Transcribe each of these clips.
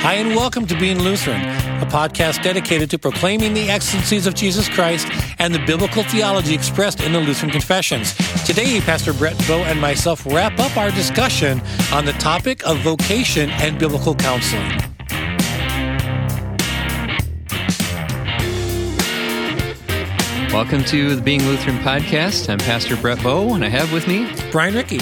Hi, and welcome to Being Lutheran, a podcast dedicated to proclaiming the excellencies of Jesus Christ and the biblical theology expressed in the Lutheran Confessions. Today, Pastor Brett Bow and myself wrap up our discussion on the topic of vocation and biblical counseling. Welcome to the Being Lutheran podcast. I'm Pastor Brett Bow, and I have with me Brian Ricky.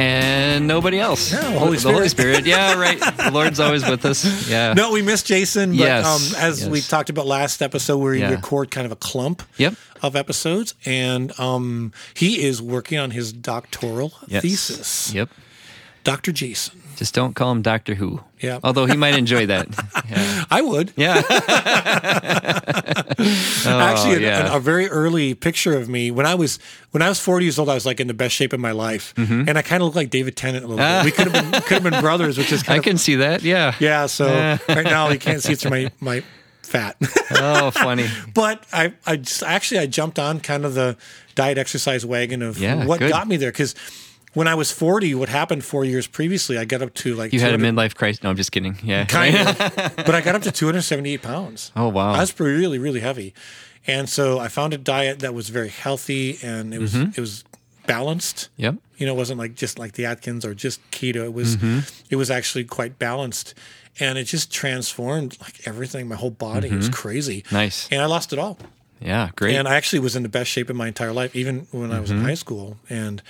And nobody else. Yeah, the Holy the Holy Spirit. Yeah, right. The Lord's always with us. Yeah. No, we missed Jason, but Yes, um, as we talked about last episode, where we Yeah. record kind of a clump Yep. of episodes, and um, he is working on his doctoral Yes. thesis. Yep. Dr. Jason. Just don't call him Doctor Who. Yeah. Although he might enjoy that. Yeah. I would. Yeah. Actually, a- Oh, yeah. a, a very early picture of me when I was when I was 40 years old, I was like in the best shape of my life, Mm-hmm. and I kind of look like David Tennant a little bit. We could have been could have been brothers, which is kind of I of can see that. Yeah. yeah. So right now you can't see it through my my fat, Oh, funny. but I I just actually I jumped on kind of the diet exercise wagon of Yeah, what good. got me there because. When I was 40, what happened four years previously, I got up to like You had a midlife crisis. No, I'm just kidding. Yeah. kind of, but I got up to 278 pounds. Oh, wow. I was really, really heavy, and so I found a diet that was very healthy and it was Mm-hmm. it was balanced. Yep. You know, it wasn't like just like the Atkins or just keto. It was Mm-hmm. it was actually quite balanced, and it just transformed like everything. My whole body it was crazy. Mm-hmm. Nice. and I lost it all. Yeah. Great. And I actually was in the best shape of my entire life, even when I was Mm-hmm. in high school. And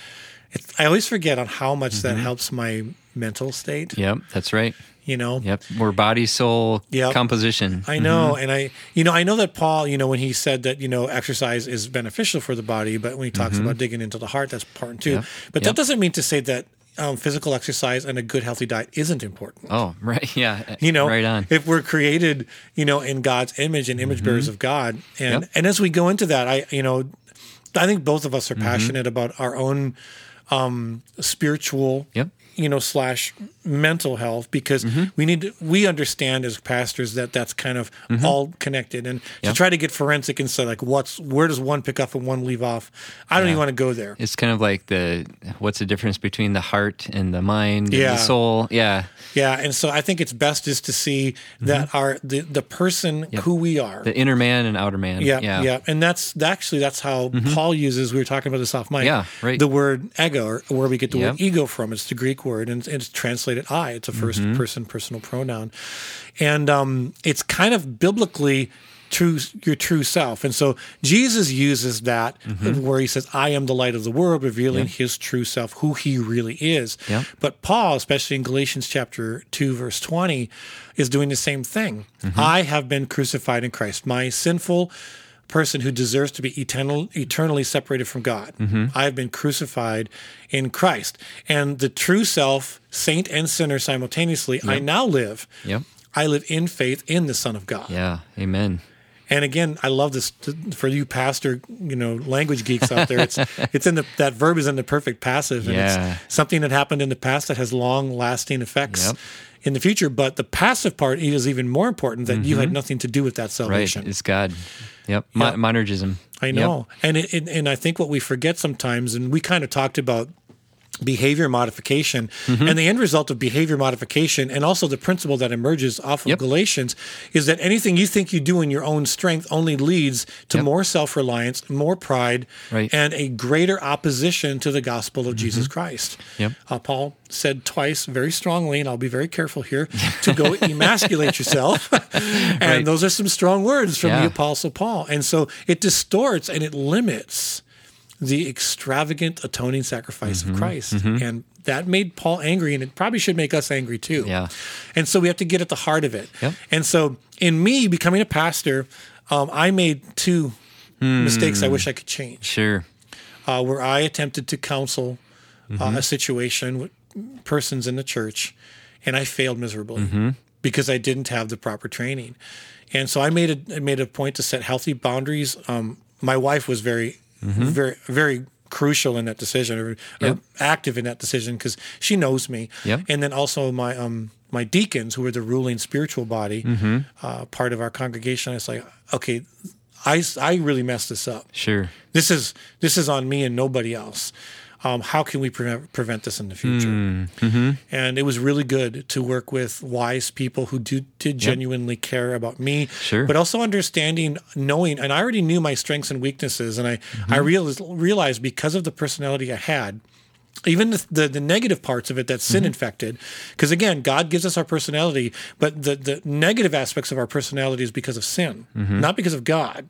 it, I always forget on how much that Mm-hmm. helps my mental state. yep. That's right. You know, Yep. We're body soul Yep. composition. I know, and I, you know, I know that Paul, you know, when he said that, you know, exercise is beneficial for the body, but when he talks about digging into the heart, that's important too. Yep. But that doesn't mean to say that um, physical exercise and a good, healthy diet isn't important. Oh, right. Yeah. You know, right on. if we're created, you know, in God's image and image bearers of God, and Yep. and as we go into that, I, you know, I think both of us are Mm-hmm. passionate about our own um, spiritual Yep. you know slash mental health because Mm-hmm. we need to, we understand as pastors that that's kind of all connected and to Mm-hmm. Try to get forensic and say like what's where does one pick up and one leave off i don't even want to go there It's kind of like the what's the difference between the heart and the mind Yeah. and the soul? Yeah. yeah and so i think it's best is to see that our the, the person who we are Mm-hmm. The inner man and outer man. yeah, Yeah. yeah, and that's actually that's how Paul uses. We were talking about this off mic. Yeah, right. The word ego, or where we get the word ego from. It's the Greek word, and it's translated "I." It's a 1st Mm-hmm. person personal pronoun, and um, it's kind of biblically true your true self. And so Jesus uses that Mm-hmm. where he says, "I am the light of the world," revealing his true self, who he really is. Yep. But Paul, especially in Galatians chapter 2 verse 20, is doing the same thing. Mm-hmm. I have been crucified in Christ. My sinful person who deserves to be eternal, eternally separated from God. Mm-hmm. I have been crucified in Christ. And the true self, saint and sinner simultaneously, I now live. Yep. I live in faith in the Son of God. Yeah. Amen. And again, I love this for you pastor, you know, language geeks out there. It's it's in the that verb is in the perfect passive, and Yeah. it's something that happened in the past that has long lasting effects Yep. In the future. But the passive part is even more important that you had nothing to do with that Mm-hmm. Right. It's God. Yep. Yep. monergism. I Yep. know, and it, it, and I think what we forget sometimes, and we kind of talked about behavior modification Mm-hmm. and the end result of behavior modification and also the principle that emerges off of Yep. galatians is that anything you think you do in your own strength only leads to Yep. more self-reliance more pride Right. Mm-hmm. and a greater opposition to the gospel of jesus christ Yep. uh, paul said twice very strongly and i'll be very careful here to go emasculate yourself and Right. those are some strong words from the apostle paul and so it distorts and it limits the extravagant atoning sacrifice Mm-hmm. of Christ. And that made Paul angry, and it probably should make us angry too. Yeah. And so we have to get at the heart of it. Yep. And so in me becoming a pastor, um, I made two Hmm. mistakes I wish I could change. Sure. Uh, where I attempted to counsel Mm-hmm. uh, a situation with persons in the church, and I failed miserably Mm-hmm. because I didn't have the proper training. And so I made a I made a point to set healthy boundaries. Um, my wife was very, very, very crucial in that decision, or, or Mm-hmm. Active in that decision because she knows me. Yep. And then also my um my deacons, who are the ruling spiritual body, Mm-hmm. uh, part of our congregation. I was like, okay, I I really messed this up Sure. this is this is on me and nobody else um, how can we prevent, prevent this in the future? Mm-hmm. And it was really good to work with wise people who do, did genuinely care about me, Sure. but also understanding, knowing, and I already knew my strengths and weaknesses, and I Mm-hmm. I realized realized because of the personality I had. Even the, the, the negative parts of it that's Mm-hmm. sin infected, because again, God gives us our personality, but the, the negative aspects of our personality is because of sin, Mm-hmm. not because of God.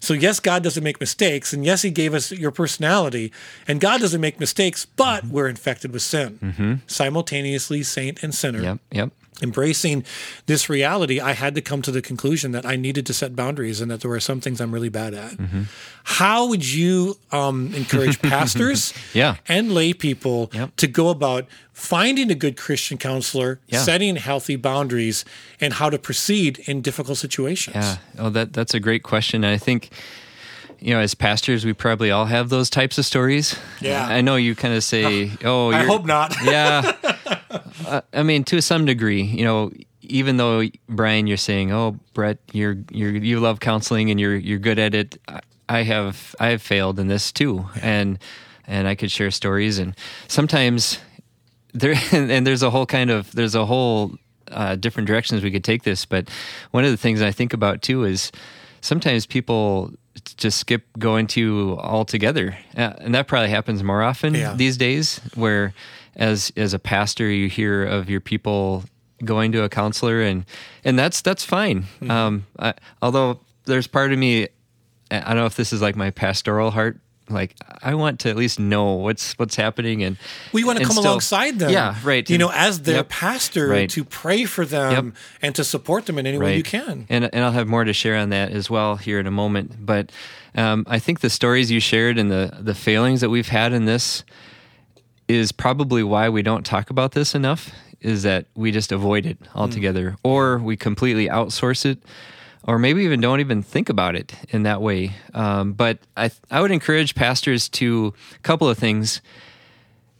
So yes, God doesn't make mistakes, and yes, He gave us your personality, and God doesn't make mistakes, but Mm-hmm. we're infected with sin simultaneously, saint and sinner. Yep. Yep. Embracing this reality, I had to come to the conclusion that I needed to set boundaries, and that there were some things I'm really bad at. Mm-hmm. How would you um, encourage pastors Yeah. and lay people Yep. to go about finding a good Christian counselor, Yeah. setting healthy boundaries, and how to proceed in difficult situations? Yeah. Oh, that that's a great question. And I think, you know, as pastors, we probably all have those types of stories. Yeah. I know you kind of say, "Oh, I hope not. yeah. Uh, I mean, to some degree, you know, even though Brian, you're saying, "Oh, Brett, you're you're you love counseling and you're you're good at it," I- I have I have failed in this too, and and I could share stories, and sometimes there and there's a whole kind of there's a whole uh, different directions we could take this, but one of the things I think about too is sometimes people just skip going to altogether, uh, and that probably happens more often Yeah. these days. Where as as a pastor, you hear of your people going to a counselor, and and that's that's fine. Mm-hmm. Um, I, although there's part of me, I don't know if this is like my pastoral heart. Like I want to at least know what's what's happening, and We want to come still- alongside them. Yeah, right. You know, as their Yep. pastor, Right. to pray for them and to support them in any way you can. And and I'll have more to share on that as well here in a moment. But um, I think the stories you shared and the the failings that we've had in this is probably why we don't talk about this enough. Is that we just avoid it altogether, or we completely outsource it, or maybe even don't even think about it in that way. Um, but I I would encourage pastors to a couple of things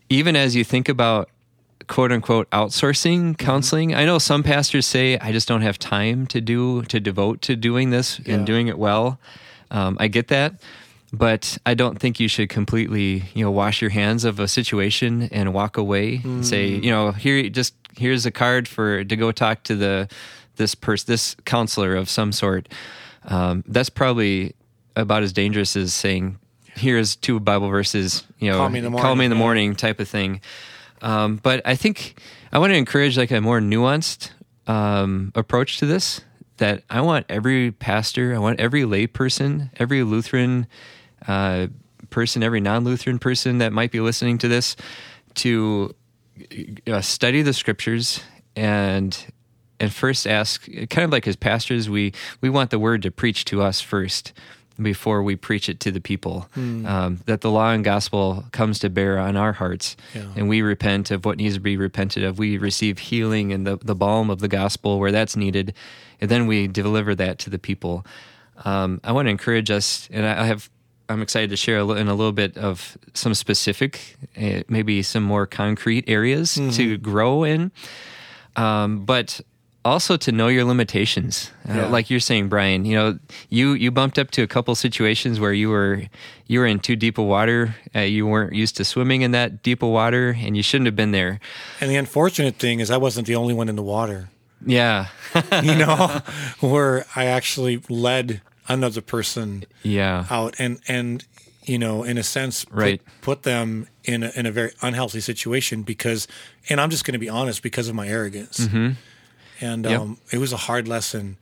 even as you think about quote unquote outsourcing counseling, I know some pastors say, I just don't have time to do, to devote to doing this Yeah. and doing it well. Um, I get that. But I don't think you should completely, you know, wash your hands of a situation and walk away and say, you know, here, just here's a card for to go talk to the this person, this counselor of some sort. Um, that's probably about as dangerous as saying, here's two Bible verses, you know, Call me in the call me in the morning, type of thing. Um, but I think I want to encourage like a more nuanced um, approach to this. That I want every pastor, I want every lay person, every Lutheran uh, person, every non-Lutheran person that might be listening to this, to uh, study the scriptures and and first ask, kind of like as pastors, we we want the word to preach to us first before we preach it to the people. Um, that the law and gospel comes to bear on our hearts, Yeah. and we repent of what needs to be repented of. We receive healing and the the balm of the gospel where that's needed, and then we deliver that to the people. Um, I want to encourage us, and I have. I'm excited to share in a little bit of some specific, uh, maybe some more concrete areas to grow in um, but also to know your limitations. Uh, Yeah. Like you're saying, Brian, you know, you you bumped up to a couple situations where you were you were in too deep of water. Uh, you weren't used to swimming in that deep of water, and you shouldn't have been there. And the unfortunate thing is, I wasn't the only one in the water. Yeah, You know, where I actually led another person yeah, out, and and you know, in a sense, put, Right. put them in a, in a very unhealthy situation because, and I'm just going to be honest, because of my arrogance. And Yep. um, it was a hard lesson,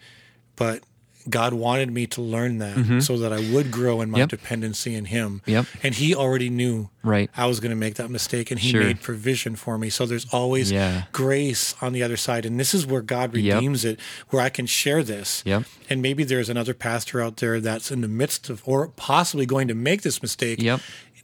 but God wanted me to learn that mm-hmm. so that I would grow in my Yep. dependency in Him. Yep. And He already knew Right. I was going to make that mistake, and He Sure. made provision for me. So there's always Yeah. grace on the other side, and this is where God Yep. redeems it, where I can share this. Yep. And maybe there's another pastor out there that's in the midst of, or possibly going to make this mistake. Yep.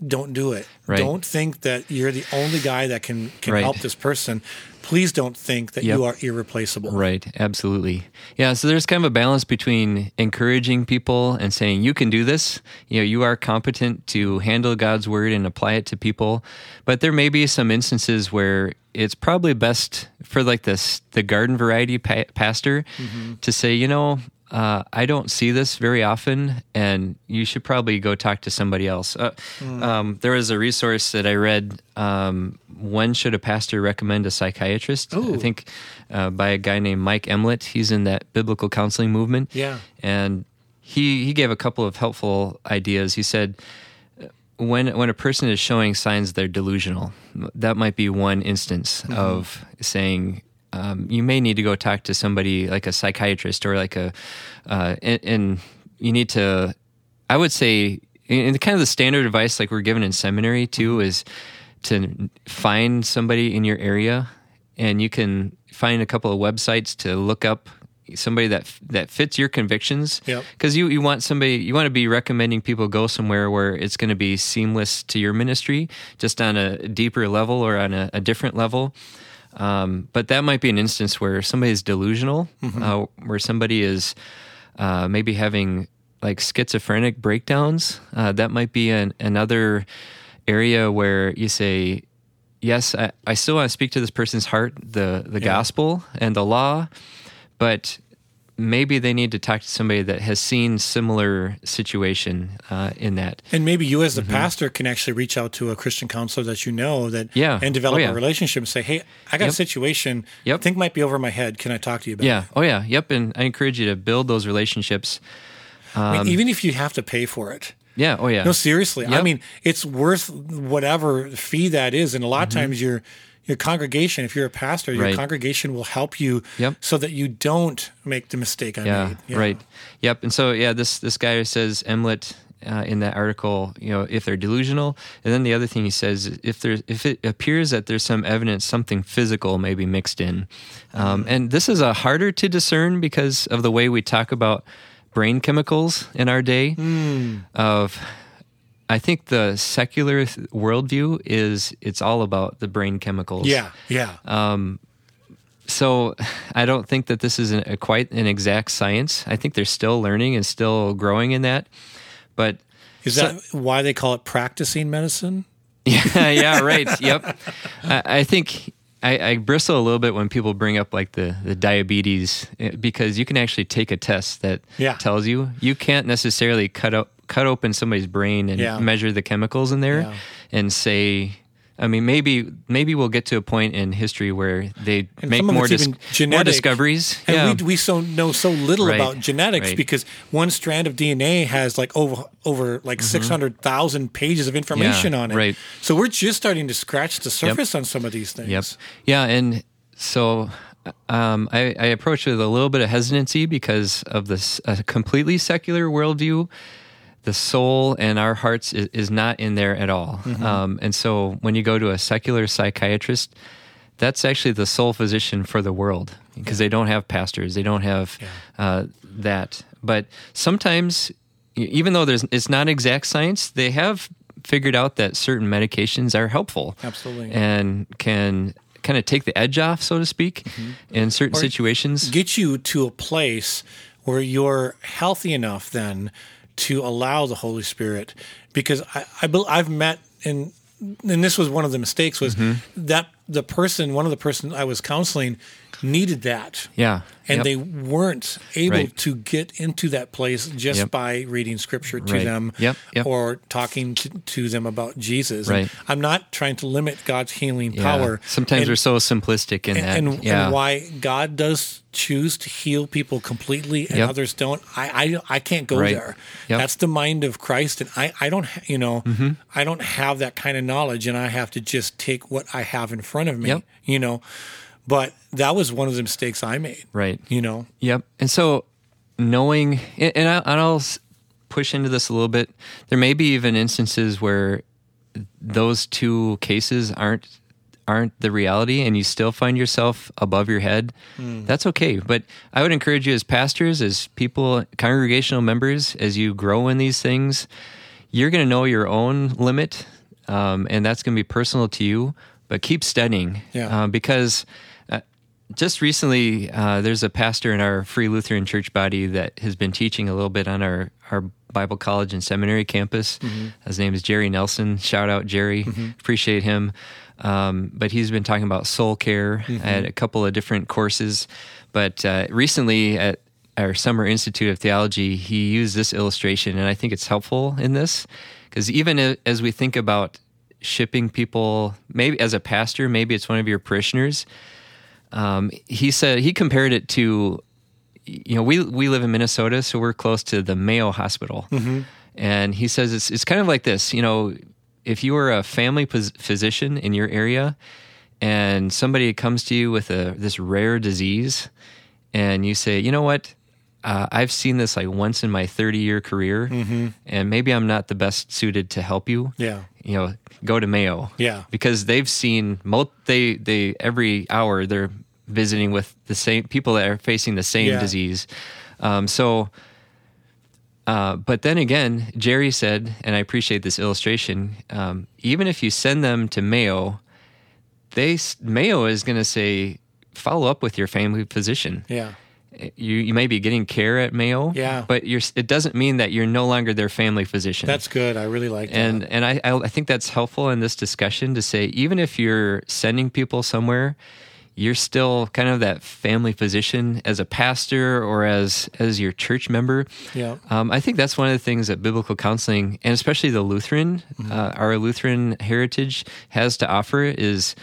Don't do it. Right. Don't think that you're the only guy that can can Right. help this person. Please don't think that Yep. you are irreplaceable. Right, absolutely. Yeah, so there's kind of a balance between encouraging people and saying you can do this. You know, you are competent to handle God's word and apply it to people. But there may be some instances where it's probably best for like this the garden variety pa- pastor mm-hmm. to say, you know, uh, I don't see this very often, and you should probably go talk to somebody else. Uh, Hmm. um, there was a resource that I read. Um, when should a pastor recommend a psychiatrist? Ooh. I think uh, by a guy named Mike Emlet. He's in that biblical counseling movement. Yeah. and he he gave a couple of helpful ideas. He said when when a person is showing signs they're delusional, that might be one instance of saying um, you may need to go talk to somebody like a psychiatrist or like a uh, and, and you need to. I would say, in kind of the standard advice like we're given in seminary too is to find somebody in your area, and you can find a couple of websites to look up somebody that that fits your convictions Yep. because you, you want somebody you want to be recommending people go somewhere where it's going to be seamless to your ministry just on a deeper level or on a, a different level um, but that might be an instance where somebody is delusional uh, where somebody is uh, maybe having like schizophrenic breakdowns. Uh, that might be an, another area where you say yes I, I still want to speak to this person's heart the, the gospel and the law but maybe they need to talk to somebody that has seen similar situation uh, in that. And maybe you, as the mm-hmm. pastor, can actually reach out to a Christian counselor that you know that Yeah. and oh, develop Oh, yeah. a relationship and say, "Hey, I got a situation Yep. I think might be over my head. Can I talk to you about?" It? Yeah. Oh, yeah. Yep. And I encourage you to build those relationships. it? I mean, um, even if you have to pay for it. Yeah. Oh, yeah. No, seriously. I mean, it's worth whatever fee that is, and a lot of mm-hmm. times your your congregation, if you're a pastor, your. Right. congregation will help you Yep. so that you don't make the mistake I yeah, made. Right. Yep. And so, yeah, this this guy says Emlet uh, in that article, you know, if they're delusional, and then the other thing he says, if there if it appears that there's some evidence something physical may be mixed in, um, and this is a harder to discern because of the way we talk about brain chemicals in our day. Of I think the secular worldview is it's all about the brain chemicals. Yeah, yeah. So I don't think that this is an, a quite an exact science. I think they're still learning and still growing in that. But is that why they call it practicing medicine? yeah, yeah, right. Yep. I, I think I, I bristle a little bit when people bring up like the, the diabetes eh, because you can actually take a test that Yeah. tells you you can't necessarily cut up cut open somebody's brain and Yeah. measure the chemicals in there Yeah. and say I mean maybe maybe we'll get to a point in history where they And make more, dis- even more discoveries. And yeah. we, we so know so little Right, about genetics right. because one strand of DNA has like over over like hundred thousand pages of information Mm-hmm. Yeah, on it. right. So we're just starting to scratch the surface on some of these things. Yep. Yeah, and so um, I, I approach it with a little bit of hesitancy because of this a completely secular worldview. The soul and our hearts is, is not in there at all. Um, and so when you go to a secular psychiatrist, that's actually the sole physician for the world because they don't have pastors, they don't have uh, that. But sometimes, even though there's it's not exact science, they have figured out that certain medications are helpful Absolutely. and can kind of take the edge off, so to speak, in certain situations. Get you to a place where you're healthy enough then to allow the Holy Spirit, because I, I I've met and and this was one of the mistakes was Mm-hmm. that the person one of the person I was counseling needed that. Yeah, and Yep. they weren't able Right. to get into that place just Yep. by reading scripture to Right. them Yep, or talking to, to them about Jesus. And Right. I'm not trying to limit God's healing Yeah. power. Sometimes and, we're so simplistic in that. and, yeah. and why God does choose to heal people completely and others don't. I, I I can't go Right. there. That's the mind of Christ, and I I don't you know Mm-hmm. I don't have that kind of knowledge, and I have to just take what I have in front of me. You know, but that was one of the mistakes I made. Right. You know. Yep. And so knowing, and and I- and I'll push into this a little bit. There may be even instances where those two cases aren't aren't the reality, and you still find yourself above your head. That's okay. But I would encourage you, as pastors, as people, congregational members, as you grow in these things, you're going to know your own limit, um, and that's going to be personal to you. But keep studying, Yeah. uh, because uh, just recently, uh, there's a pastor in our Free Lutheran Church body that has been teaching a little bit on our, our Bible college and seminary campus. His name is Jerry Nelson. Shout out, Jerry. Appreciate him. Um, but he's been talking about soul care at a couple of different courses. But uh, recently, at our Summer Institute of Theology, he used this illustration, and I think it's helpful in this because even as we think about shipping people, maybe as a pastor, maybe it's one of your parishioners. Um, he said he compared it to, you know, we we live in Minnesota, so we're close to the Mayo Hospital, and he says it's it's kind of like this. You know, if you were a family phys- physician in your area, and somebody comes to you with a this rare disease, and you say, you know what, uh, I've seen this like once in my 30 year career, and maybe I'm not the best suited to help you. Yeah. You know, go to Mayo. Yeah. Because they've seen mul- they they every hour they're visiting with the same people that are facing the same Yeah. disease. Um, so, uh, but then again, Jerry said, and I appreciate this illustration. Um, even if you send them to Mayo, they Mayo is going to say follow up with your family physician Yeah. You you may be getting care at Mayo, Yeah. but you're it doesn't mean that you're no longer their family physician. That's good. I really like that. and and I I I think that's helpful in this discussion to say even if you're sending people somewhere, you're still kind of that family physician as a pastor or as as your church member. Yeah. Um, I think that's one of the things that biblical counseling and especially the Lutheran, Mm-hmm. uh, our Lutheran heritage has to offer is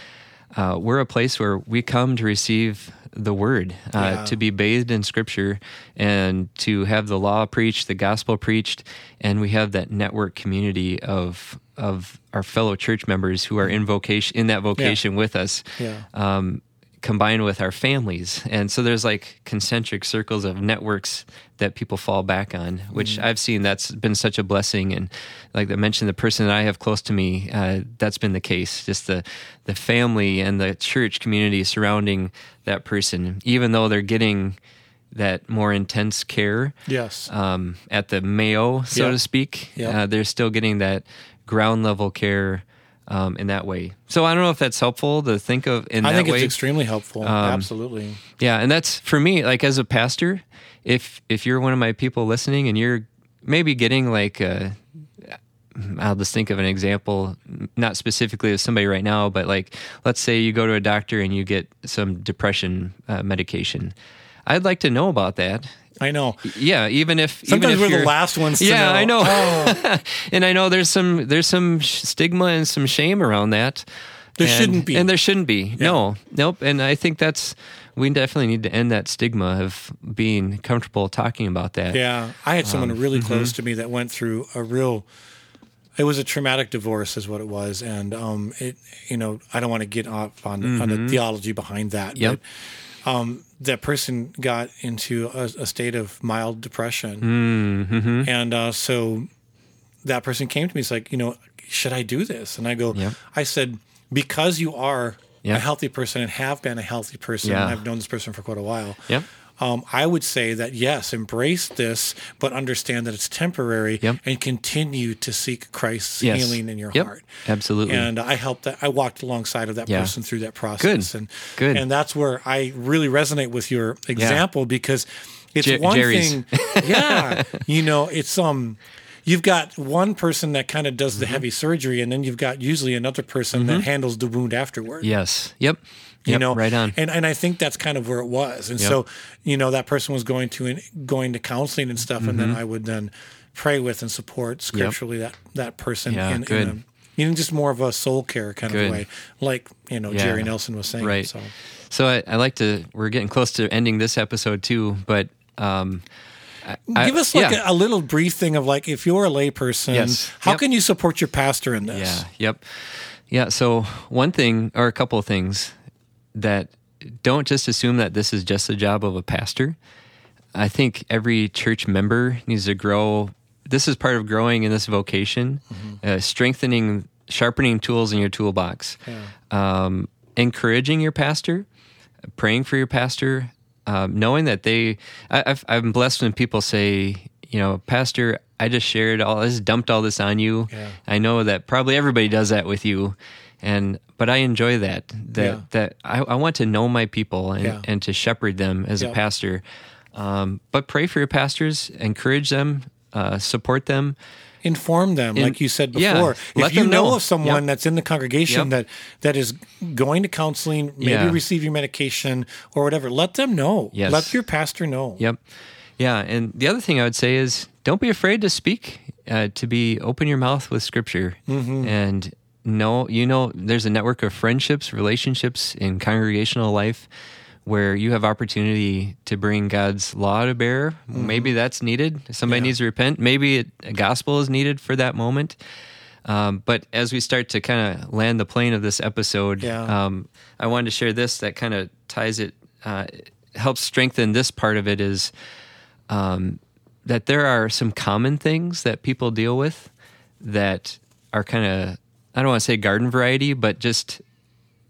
uh, we're a place where we come to receive the word, uh, Yeah. to be bathed in scripture and to have the law preached, the gospel preached, and we have that network community of of our fellow church members who are in vocation in that vocation with us Yeah. um, combined with our families. And so there's like concentric circles of networks that people fall back on, which I've seen that's been such a blessing. And like I mentioned, the person that I have close to me, uh, that's been the case. Just the the family and the church community surrounding that person, even though they're getting that more intense care yes. um, at the Mayo, so Yeah. to speak. Yeah. Uh, they're still getting that ground level care um, in that way. So I don't know if that's helpful to think of in I that think way. it's extremely helpful. Absolutely. yeah, and that's for me. Like as a pastor, if if you're one of my people listening and you're maybe getting like a, I'll just think of an example, not specifically of somebody right now, but like let's say you go to a doctor and you get some depression uh, medication. I'd like to know about that. I know. Yeah, even if Sometimes even if we're the last ones to yeah, know. I know. Oh. and I know there's some there's some stigma and some shame around that. There And- shouldn't be. and there shouldn't be. No, nope. And I think that's we definitely need to end that stigma of being comfortable talking about that. Yeah, I had someone Um, really mm-hmm. close to me that went through a real. It was a traumatic divorce, is what it was, and um, it. You know, I don't want to get off on on the theology behind that, Mm-hmm. Yep. but um, that person got into a, a state of mild depression, Mm-hmm. and uh, so that person came to me. It's like, you know, should I do this? And I go, Yep. I said, because you are Yeah. a healthy person and have been a healthy person, Yeah. and I've known this person for quite a while Yep. Um, I would say that yes, embrace this, but understand that it's temporary Yep. and continue to seek Christ's Yes. healing in your Yep. heart. Absolutely. And I helped that. I walked alongside of that Yeah. person through that process. And Good. And that's where I really resonate with your example because it's Jer- one Jerry's. thing. Yeah. you know, it's um. You've got one person that kind of does the Mm-hmm. heavy surgery, and then you've got usually another person that handles the wound afterward yes. Yep. You Yep. know right on. and and i think that's kind of where it was and Yep. so you know that person was going to going to counseling and stuff and then Mm-hmm. i would then pray with and support scripturally that that person Yeah, in, good. in a, you know just more of a soul care kind Good. of way like you know Yeah. jerry nelson was saying Right. so So I, I like to. We're getting close to ending this episode too, but um, give us like yeah. a, a little brief thing of like if you're a layperson Yes. how Yep. can you support your pastor in this Yeah. Yep. Yeah. So one thing or a couple of things that don't just assume that this is just the job of a pastor. I think every church member needs to grow. This is part of growing in this vocation, uh, strengthening, sharpening tools in your toolbox, um, encouraging your pastor, praying for your pastor, um, knowing that they. I, I've, I'm blessed when people say, you know, Pastor, I just shared all this, dumped all this on you. Yeah. I know that probably everybody does that with you, and but I enjoy that. That Yeah. that I, I want to know my people and, Yeah. and to shepherd them as Yeah. a pastor. Um, but pray for your pastors, encourage them, uh, support them. inform them, In- like you said before. let if you them know know. of someone Yep. that's in the congregation Yep. that that is going to counseling, maybe receiving medication or whatever, let them know. Yes. Let your pastor know. Yep. Yeah. And the other thing I would say is don't be afraid to speak, uh, to be open your mouth with scripture. And know, you know, there's a network of friendships, relationships in congregational life where you have opportunity to bring God's law to bear. Maybe that's needed. Somebody Yeah. needs to repent. Maybe it, a gospel is needed for that moment. Um, but as we start to kind of land the plane of this episode, Yeah. um, I wanted to share this that kind of ties it, uh, helps strengthen this part of it is um, that there are some common things that people deal with that are kind of, I don't want to say garden variety, but just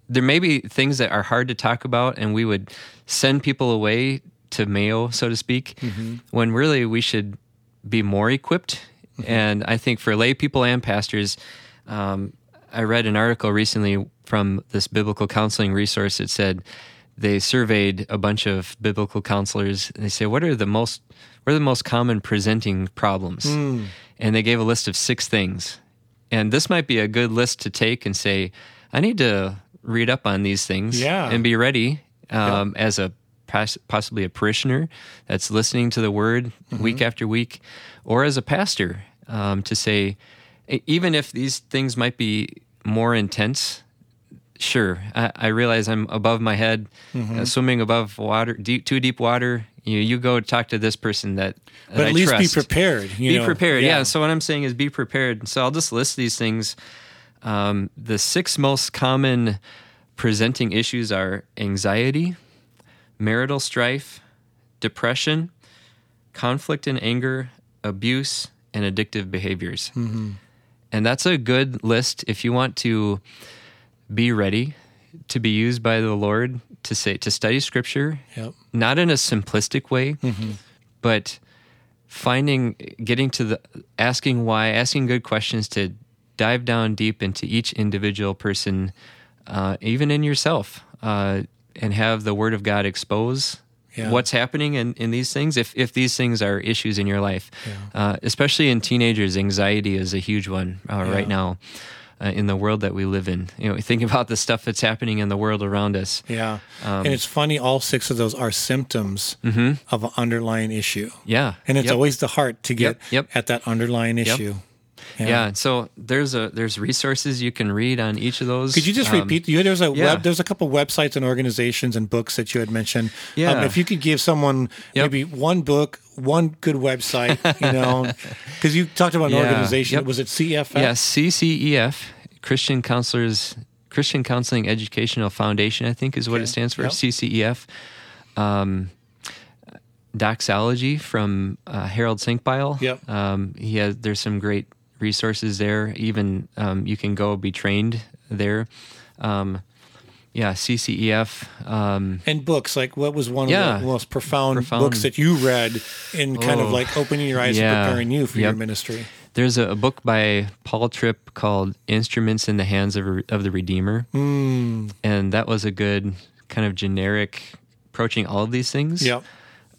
there may be things that are hard to talk about, and we would send people away to Mayo, so to speak, mm-hmm. when really we should be more equipped. Mm-hmm. And I think for lay people and pastors, um, I read an article recently from this biblical counseling resource. that said they surveyed a bunch of biblical counselors. And they say, "What are the most what are the most common presenting problems?" Hmm. And they gave a list of six things. And this might be a good list to take and say, "I need to read up on these things Yeah. and be ready um, as a possibly a parishioner that's listening to the word week after week, or as a pastor um, to say, even if these things might be more intense, sure, I, I realize I'm above my head, uh, swimming above water, deep, too deep water. You you go talk to this person that, that But at I least trust. be prepared. You be know? prepared. Yeah. So what I'm saying is be prepared. So I'll just list these things. Um, the six most common presenting issues are anxiety, marital strife, depression, conflict and anger, abuse, and addictive behaviors. And that's a good list if you want to be ready to be used by the Lord to say to study scripture Yep. not in a simplistic way, but finding, getting to the asking why, asking good questions to dive down deep into each individual person, uh, even in yourself, uh, and have the Word of God expose Yeah. what's happening in, in these things. If if these things are issues in your life, uh, especially in teenagers, anxiety is a huge one uh, Yeah. right now. Uh, in the world that we live in, you know, we think about the stuff that's happening in the world around us. Yeah. Um, and it's funny, all six of those are symptoms of an underlying issue. Yeah, And it's Mm-hmm. Yep. always the heart to get Yep, yep. at that underlying issue. Yeah. So there's a there's resources you can read on each of those. Could you just Um, repeat? You there's a yeah. web. There's a couple websites and organizations and books that you had mentioned. Um, Yeah. if you could give someone Yep. maybe one book, one good website, you know, because you talked about an Yeah. organization. Yep. Was it CFF? Yeah, CCEF, Christian Counselors, Christian Counseling Educational Foundation, I think is what Okay. it stands for. Yep. CCEF. Um, doxology from uh, Harold Senkbeil. Yep. Um, he has. There's some great resources there. Even um, you can go be trained there. Um, yeah, CCEF. Um, And books like what was one Yeah. of the most profound, Profound. books that you read in kind of Oh. like opening your eyes Yeah. and preparing you for your ministry? There's a, a book by Paul Tripp called "Instruments in the Hands of, of the Redeemer," Mm. and that was a good kind of generic approaching all of these things. Yep.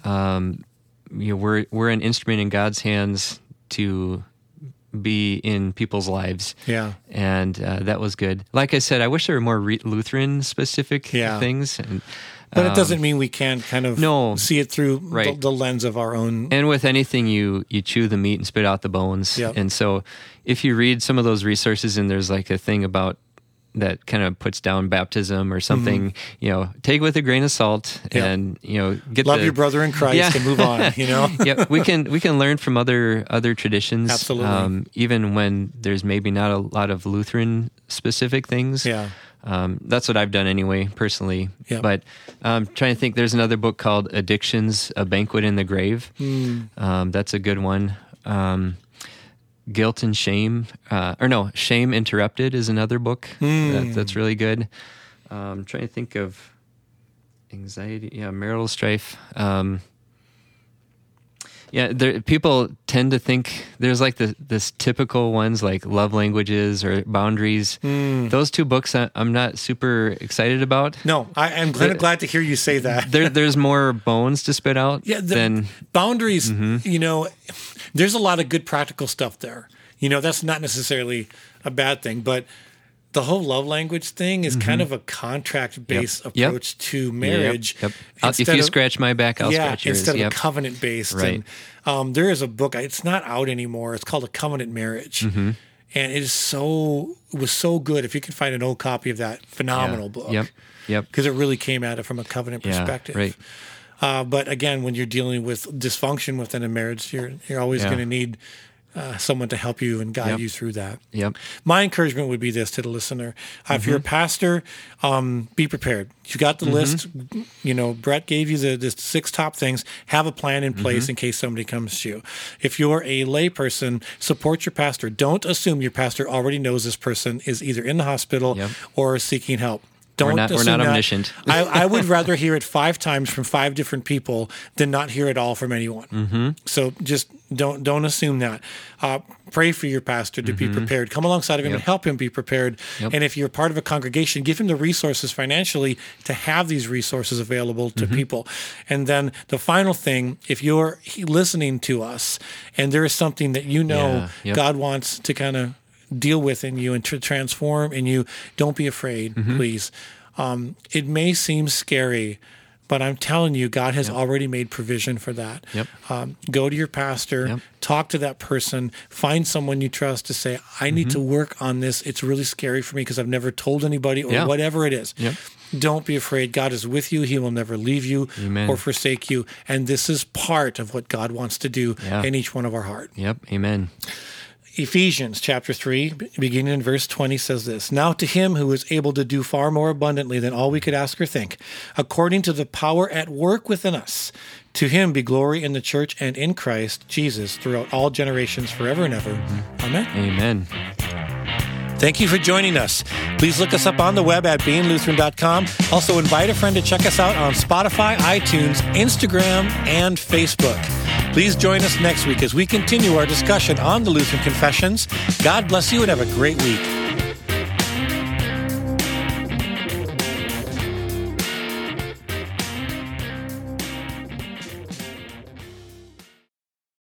Um, you know, we're we're an instrument in God's hands to be in people's lives, Yeah. and uh, that was good. Like I said, I wish there were more re- Lutheran specific Yeah. things, and But it um, doesn't mean we can't kind of no. see it through the, the lens of our own. And with anything, you you chew the meat and spit out the bones. Yep. And so, if you read some of those resources, and there's like a thing about that kind of puts down baptism or something, you know, take with a grain of salt, Mm-hmm. Yep. and you know, get Love the, your brother in Christ Yeah. and move on, you know? yeah, we can we can learn from other other traditions. Absolutely. Um, even when there's maybe not a lot of Lutheran specific things. Yeah. Um, that's what I've done anyway, personally. Yep. But um, trying to think, there's another book called Addictions: A Banquet in the Grave. Hmm. Um, that's a good one. Um, Guilt and Shame, uh, or no, Shame Interrupted is another book Hmm. that, that's really good. Um, I'm trying to think of anxiety, yeah, marital strife. Um, yeah, there, people tend to think there's like the, this typical ones like love languages or boundaries. Hmm. Those two books I, I'm not super excited about. No, I, of The- glad to hear you say that. There, there's more bones to spit out Yeah, the than boundaries, Mm-hmm. you know, there's a lot of good practical stuff there. You know, that's not necessarily a bad thing, but the whole love language thing is kind of a contract based Mm-hmm. Yep. approach to marriage. Yep. If you of- scratch my back, I'll yeah, scratch yours. instead Yep. of covenant based. Right. And um, there is a book. It's not out anymore. It's called A Covenant Marriage, Mm-hmm. and it is so it was so good. If you can find an old copy of that, phenomenal Yeah. book. Yep. Yep. Because it really came at it from a covenant Yeah, perspective. right. Uh, but again, when you're dealing with dysfunction within a marriage, you're you're always Yeah. going to need uh, someone to help you and guide Yep. you through that. Yep. My encouragement would be this to the listener: uh, if you're a Mm-hmm. pastor, um, be prepared. You got the list. You know, Brett gave you the, the six top things. Have a plan in place Mm-hmm. in case somebody comes to you. If you're a layperson, support your pastor. Don't assume your pastor already knows this person is either in the hospital Yep. or seeking help. Don't not- we're not omniscient. I, I would rather hear it five times from five different people than not hear it all from anyone. Mm-hmm. So just don't don't assume that. Uh, pray for your pastor to be prepared. Come alongside of him and help him be prepared. Mm-hmm. Yep. And if you're part of a congregation, give him the resources financially to have these resources available Mm-hmm. to people. And then the final thing, if you're listening to us and there is something that you know Yeah. Yep. God wants to kind of deal with in you and to transform in you, don't be afraid, Mm-hmm. please. Um, it may seem scary, but I'm telling you, God has already made provision for that. Yep. Um, go to your pastor, Yep. talk to that person, find someone you trust to say, I need to work on this. It's really scary for me because I've never told anybody or Yeah. whatever it is. Yep. Don't be afraid. God is with you. He will never leave you Amen. or forsake you. And this is part of what God wants to do Yeah. in each one of our heart. Yep. Amen. Ephesians chapter 3, beginning in verse 20, says this Now to him who is able to do far more abundantly than all we could ask or think, according to the power at work within us, to him be glory in the church and in Christ Jesus throughout all generations, forever and ever. Amen. Amen. Thank you for joining us. Please look us up on the web at beinglutheran.com. Also, invite a friend to check us out on Spotify, iTunes, Instagram, and Facebook. Please join us next week as we continue our discussion on the Lutheran Confessions. God bless you and have a great week.